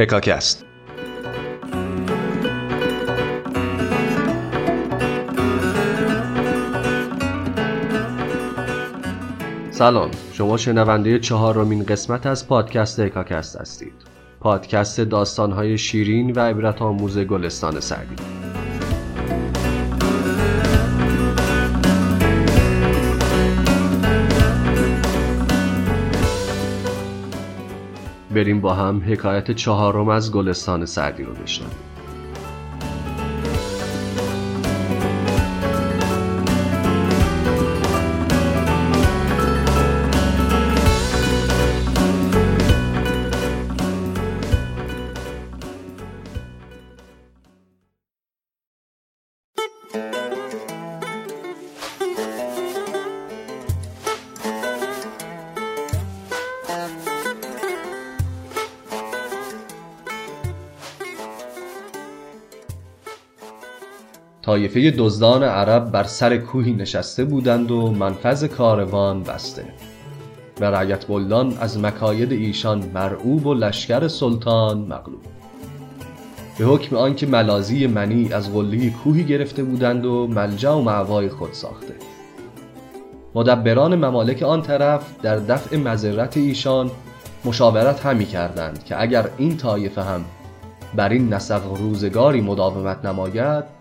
هکاکست سلام شما شنونده چهارمین قسمت از پادکست هکاکست هستید. پادکست داستانهای شیرین و عبرت آموز گلستان سعدی. بریم با هم حکایت چهارم از گلستان سعدی رو بشنویم. طایفه دزدان عرب بر سر کوهی نشسته بودند و منفذ کاروان بسته. و رعیت بلدان از مکاید ایشان مرعوب و لشکر سلطان مغلوب. به حکم آنکه ملازی منی از قله کوهی گرفته بودند و ملجا و معوای خود ساخته. مدبران ممالک آن طرف در دفع مذرت ایشان مشاورت همی کردند که اگر این طایفه هم بر این نسق روزگاری مداومت نماید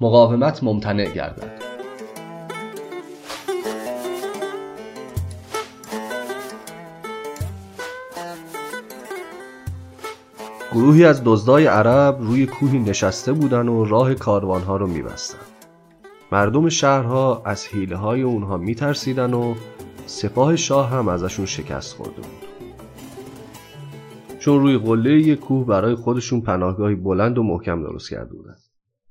مقاومت ممتنع گردد. گروهی از دزدای عرب روی کوهی نشسته بودن و راه کاروانها رو میبستن. مردم شهرها از حیله های اونها میترسیدن و سپاه شاه هم ازشون شکست خورده بود. چون روی قله یک کوه برای خودشون پناهگاهی بلند و محکم درست کرده بودن.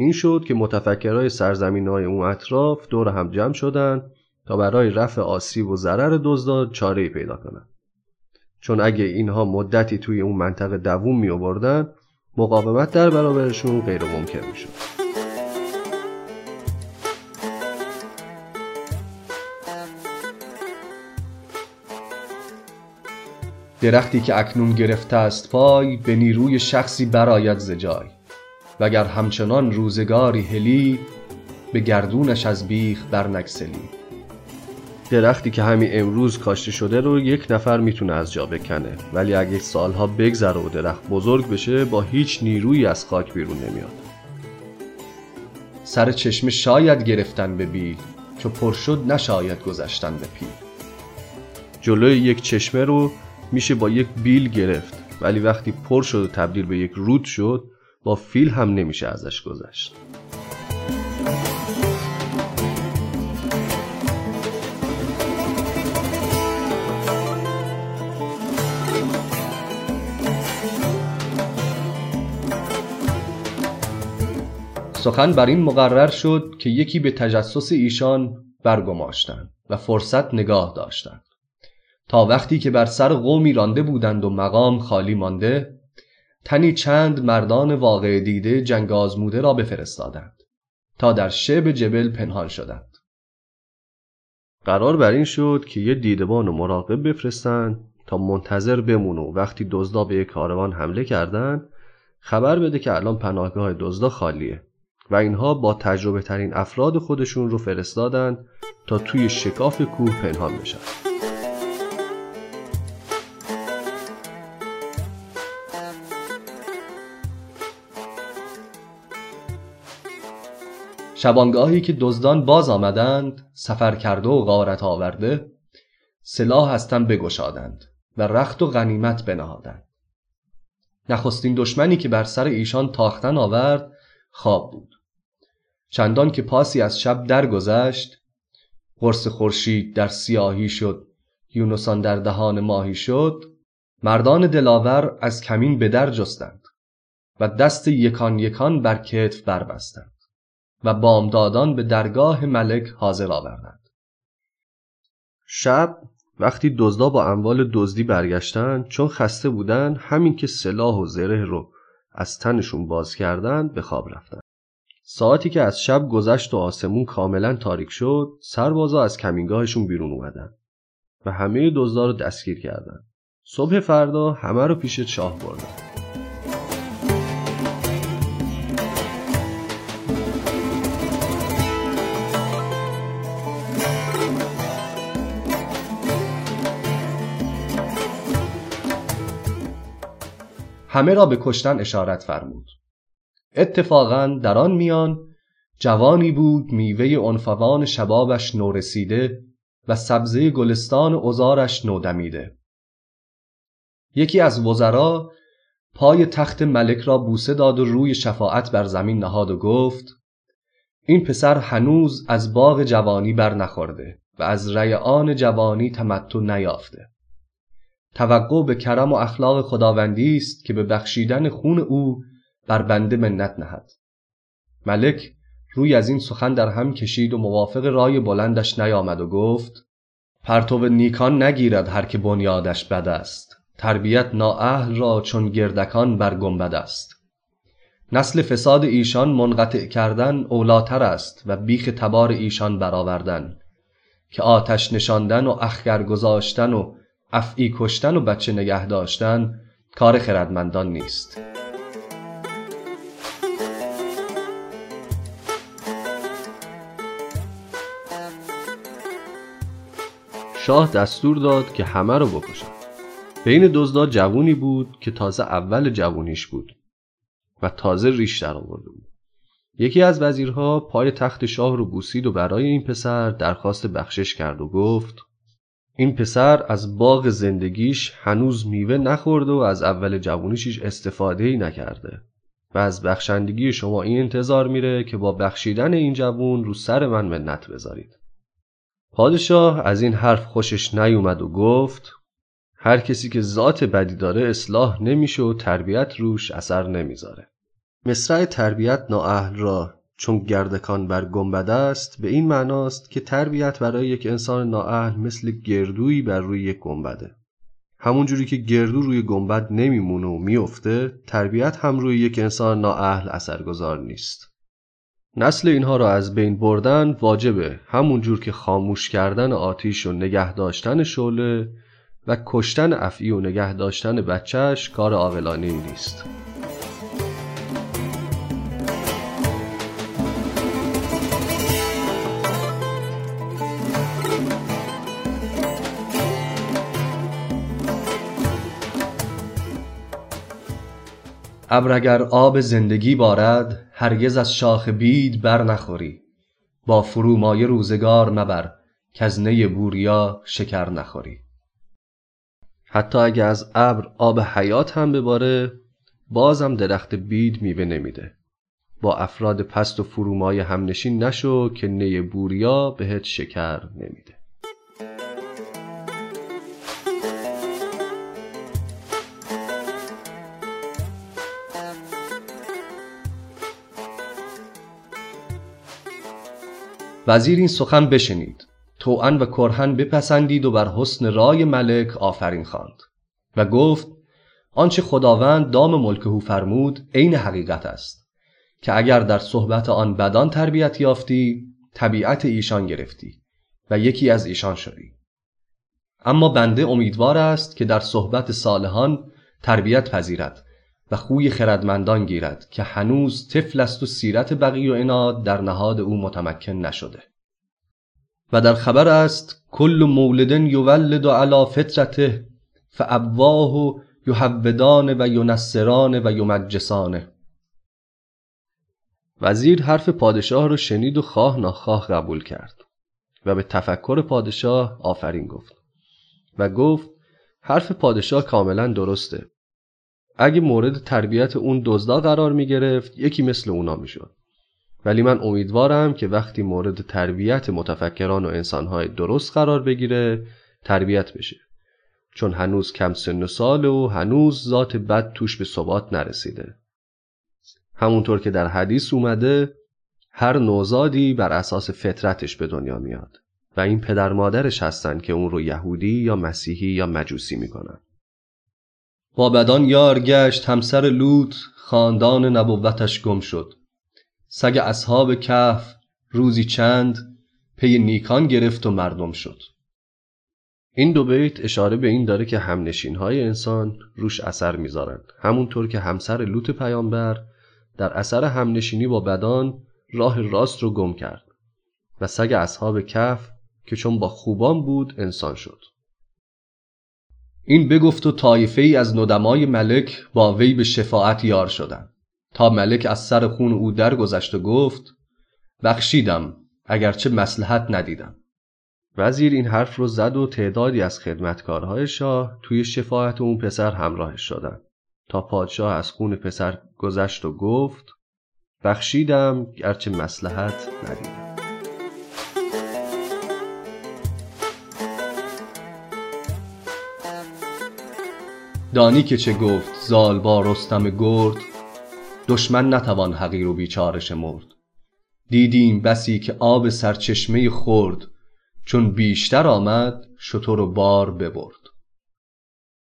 این شد که متفکرهای سرزمین های اون اطراف دور هم جمع شدند تا برای رفع آسیب و ضرر دزدان چاره پیدا کنند. چون اگه اینها مدتی توی اون منطقه دووم می آوردن مقاومت در برابرشون غیر ممکن می شد. درختی که اکنون گرفته است پای به نیروی شخصی برایت زجای وگر همچنان روزگاری هلی به گردونش از بیخ برنگسلی درختی که همین امروز کاشته شده رو یک نفر می‌تونه از جا بکنه. ولی اگه سالها بگذره و درخت بزرگ بشه با هیچ نیرویی از خاک بیرون نمیاد. سر چشمه شاید گرفتن به بیل چو پر شد نشاید گذشتن به پیل. جلوی یک چشمه رو میشه با یک بیل گرفت. ولی وقتی پر شد و تبدیل به یک رود شد با فیل هم نمیشه ازش گذشت. سخن بر این مقرر شد که یکی به تجسس ایشان برگماشتند و فرصت نگاه داشتند. تا وقتی که بر سر قومی رانده بودند و مقام خالی مانده تنی چند مردان واقع دیده جنگ آزموده را بفرستادند تا در شب جبل پنهان شدند. قرار بر این شد که یه دیدبان و مراقب بفرستند تا منتظر بمون و وقتی دزدا به یک کاروان حمله کردند خبر بده که الان پناهگاه دزدا خالیه و اینها با تجربه ترین افراد خودشون رو فرستادند تا توی شکاف کوه پنهان بشن. شبانگاهی که دزدان باز آمدند سفر کرده و غارت آورده سلاح هستن بگشادند و رخت و غنیمت بنهادند. نخستین دشمنی که بر سر ایشان تاختن آورد خواب بود. چندان که پاسی از شب درگذشت قرص خورشید در سیاهی شد یونسان در دهان ماهی شد مردان دلاور از کمین به در جستند و دست یکان یکان بر کتف بربستند. و بامدادان به درگاه ملک حاضر آوردند. شب وقتی دزدا با اموال دزدی برگشتند چون خسته بودند همین که سلاح و زره رو از تنشون باز کردند به خواب رفتند. ساعتی که از شب گذشت و آسمون کاملا تاریک شد سربازا از کمینگاهشون بیرون اومدن و همه دزدا رو دستگیر کردند. صبح فردا همه رو پیش شاه بردن همه را به کشتن اشارت فرمود. اتفاقا در آن میان جوانی بود میوه عنفوان شبابش نورسیده و سبزه گلستان ازارش نودمیده. یکی از وزرا پای تخت ملک را بوسه داد و روی شفاعت بر زمین نهاد و گفت این پسر هنوز از باغ جوانی بر نخورده و از ریعان جوانی تمتع نیافته. توقع به کرم و اخلاق خداوندی است که به بخشیدن خون او بر بنده منت نهد. ملک روی از این سخن در هم کشید و موافق رای بلندش نیامد و گفت پرتو نیکان نگیرد هر که بنیادش بد است. تربیت نااهل را چون گردکان بر گنبد است. نسل فساد ایشان منقطع کردن اولاتر است و بیخ تبار ایشان برآوردن که آتش نشاندن و اخگر گذاشتن و افعی کشتن و بچه نگه داشتن کار خردمندان نیست. شاه دستور داد که همه رو بکشند بین دزدا جوونی بود که تازه اول جوونیش بود و تازه ریش در آورده بود. یکی از وزیرها پای تخت شاه رو بوسید و برای این پسر درخواست بخشش کرد و گفت این پسر از باغ زندگیش هنوز میوه نخورده و از اول جوونیش استفاده ای نکرده. و از بخشندگی شما این انتظار میره که با بخشیدن این جوون رو سر من منت بذارید. پادشاه از این حرف خوشش نیومد و گفت هر کسی که ذات بدی داره اصلاح نمیشه و تربیت روش اثر نمی‌ذاره. مصرع تربیت نااهل را چون گردکان بر گنبد است به این معناست که تربیت برای یک انسان نااهل مثل گردویی بر روی یک گنبده. همونجوری که گردو روی گنبد نمیمونه و میفته تربیت هم روی یک انسان نااهل اثرگذار نیست. نسل اینها را از بین بردن واجبه. همونجور که خاموش کردن آتیش و نگه داشتن شعله و کشتن افعی و نگه داشتن بچهش کار عاقلانه نیست. ابر اگر آب زندگی بارد هرگز از شاخ بید بر نخوری. با فرومایه روزگار مبر کز نی بوریا شکر نخوری. حتی اگه از ابر آب حیات هم بباره بازم درخت بید میوه نمیده. با افراد پست و فرومایه همنشین نشو که نی بوریا بهت شکر نمیده. وزیر این سخن بشنید. توان و کرهن بپسندید و بر حسن رای ملک آفرین خواند. و گفت آنچه خداوند دام ملک فرمود عین حقیقت است که اگر در صحبت آن بدان تربیت یافتی طبیعت ایشان گرفتی و یکی از ایشان شدی. اما بنده امیدوار است که در صحبت صالحان تربیت پذیرد و خوی خردمندان گیرد که هنوز طفل است و سیرت بقی و اناد در نهاد او متمکن نشده. و در خبر است کل مولد یولد علی فطرته فابواه یهودان و ینصران و یمجسانه وزیر حرف پادشاه رو شنید و خواه ناخواه قبول کرد و به تفکر پادشاه آفرین گفت و گفت حرف پادشاه کاملا درسته. اگه مورد تربیت اون دزدا قرار می گرفت یکی مثل اونا می شد. ولی من امیدوارم که وقتی مورد تربیت متفکران و انسانهای درست قرار بگیره تربیت بشه. چون هنوز کم سن و سال و هنوز ذات بد توش به ثبات نرسیده. همونطور که در حدیث اومده هر نوزادی بر اساس فطرتش به دنیا میاد و این پدر مادرش هستن که اون رو یهودی یا مسیحی یا مجوسی می‌کنن. با بدان یار گشت همسر لوط خاندان نبوتش گم شد. سگ اصحاب کهف روزی چند پی نیکان گرفت و مردم شد. این دو بیت اشاره به این داره که همنشین های انسان روش اثر می‌ذارند. همونطور که همسر لوط پیامبر در اثر همنشینی با بدان راه راست رو گم کرد و سگ اصحاب کف که چون با خوبان بود انسان شد. این بگفت و طایفه ای از ندمای ملک با وی به شفاعت یار شدند. تا ملک از سر خون او درگذشت و گفت بخشیدم اگرچه مسلحت ندیدم. وزیر این حرف رو زد و تعدادی از خدمتکارهای شاه توی شفاعت اون پسر همراهش شدن تا پادشاه از خون پسر گذشت و گفت بخشیدم گرچه مسلحت ندیدم. دانی که چه گفت زال با رستم گرد دشمن نتوان حقیر و بیچاره شمرد دیدیم بسی که آب سرچشمه خورد چون بیشتر آمد شتر و بار ببرد.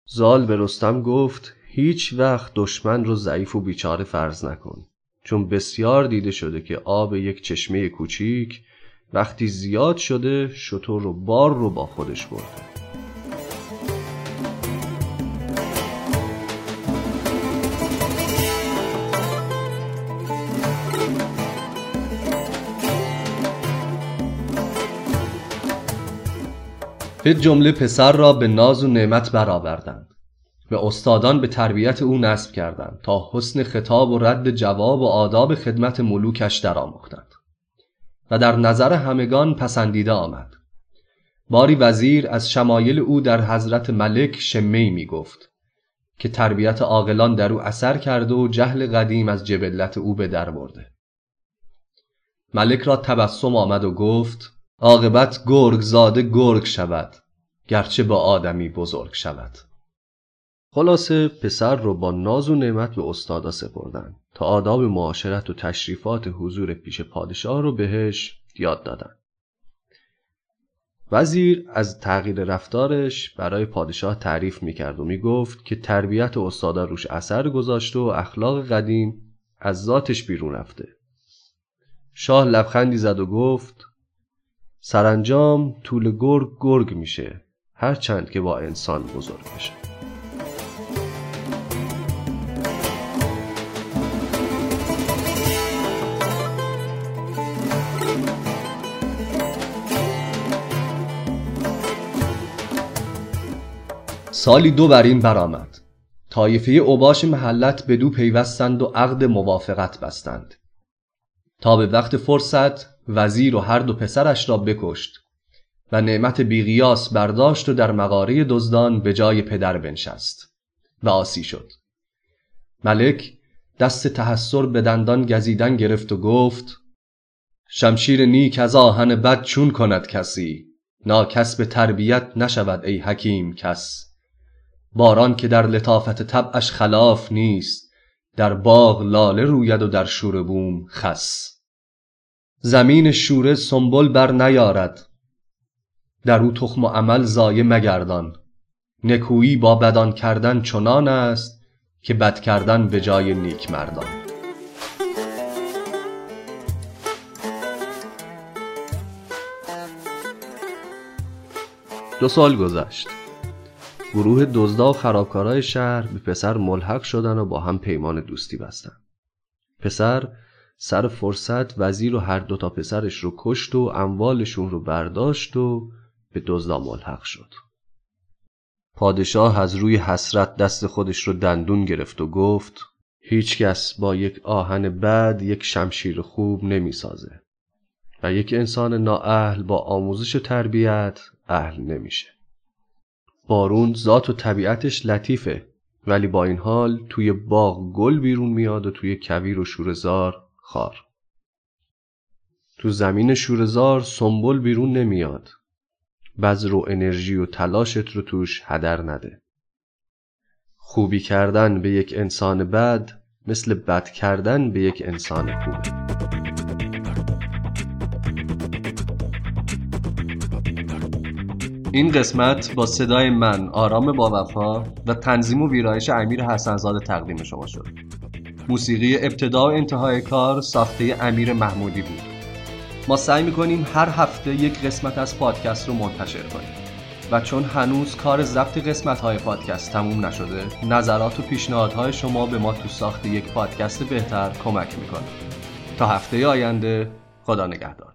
زال به رستم گفت هیچ وقت دشمن رو ضعیف و بیچاره فرض نکن چون بسیار دیده شده که آب یک چشمه کوچیک وقتی زیاد شده شتر و بار رو با خودش برده. به جمله پسر را به ناز و نعمت برآوردند و استادان به تربیت او نصب کردند تا حسن خطاب و رد جواب و آداب خدمت ملوکش درآموختند و در نظر همگان پسندیده آمد. باری وزیر از شمایل او در حضرت ملک شمی می گفت که تربیت عاقلان در او اثر کرده و جهل قدیم از جبلت او به در برده. ملک را تبسم آمد و گفت عاقبت گرگ زاده گرگ شود گرچه با آدمی بزرگ شود. خلاصه پسر رو با ناز و نعمت به استادا سپردن تا آداب معاشرت و تشریفات حضور پیش پادشاه رو بهش یاد دادن. وزیر از تغییر رفتارش برای پادشاه تعریف می‌کرد و می‌گفت که تربیت استادا روش اثر گذاشته و اخلاق قدیم از ذاتش بیرون رفته. شاه لبخندی زد و گفت سرانجام طول گرگ گرگ میشه هرچند که با انسان بزرگ بشه. سالی دو بر این برآمد طایفه اوباش محلت به دو پیوستند و عقد موافقت بستند. تا به وقت فرصت وزیر و هر دو پسرش را بکشت و نعمت بیغیاس برداشت و در مغاره دزدان به جای پدر بنشست و آسی شد. ملک دست تحسر به دندان گزیدن گرفت و گفت شمشیر نیک از آهن بد چون کند کسی؟ ناکس به تربیت نشود ای حکیم کس. باران که در لطافت طبعش خلاف نیست در باغ لاله روید و در شوره بوم خس. زمین شوره سنبل بر نیارد. در او تخم و عمل ضایع مگردان. نکویی با بدان کردن چنان است که بد کردن به جای نیک مردان. دو سال گذشت. گروه دزدا و خرابکارای شهر به پسر ملحق شدن و با هم پیمان دوستی بستن. پسر سر فرصت وزیر و هر دوتا پسرش رو کشت و اموالشون رو برداشت و به دزدا ملحق شد. پادشاه از روی حسرت دست خودش رو دندون گرفت و گفت هیچکس با یک آهن بد یک شمشیر خوب نمی‌سازه و یک انسان نااهل با آموزش و تربیت اهل نمیشه. بارون ذات و طبیعتش لطیفه ولی با این حال توی باغ گل بیرون میاد و توی کویر و شورزار خار. تو زمین شورزار سنبل بیرون نمیاد. بذر و انرژی و تلاشت رو توش هدر نده. خوبی کردن به یک انسان بد مثل بد کردن به یک انسان خوبه این قسمت با صدای من آرام با وفا و تنظیم و ویرایش امیر حسنزاده تقدیم شما شد. موسیقی ابتدا و انتهای کار ساخته امیر محمودی بود. ما سعی می‌کنیم هر هفته یک قسمت از پادکست رو منتشر کنیم و چون هنوز کار ضبط قسمت های پادکست تموم نشده نظرات و پیشنهادهای شما به ما تو ساخت یک پادکست بهتر کمک می‌کنه. تا هفته آینده خدا نگهدار.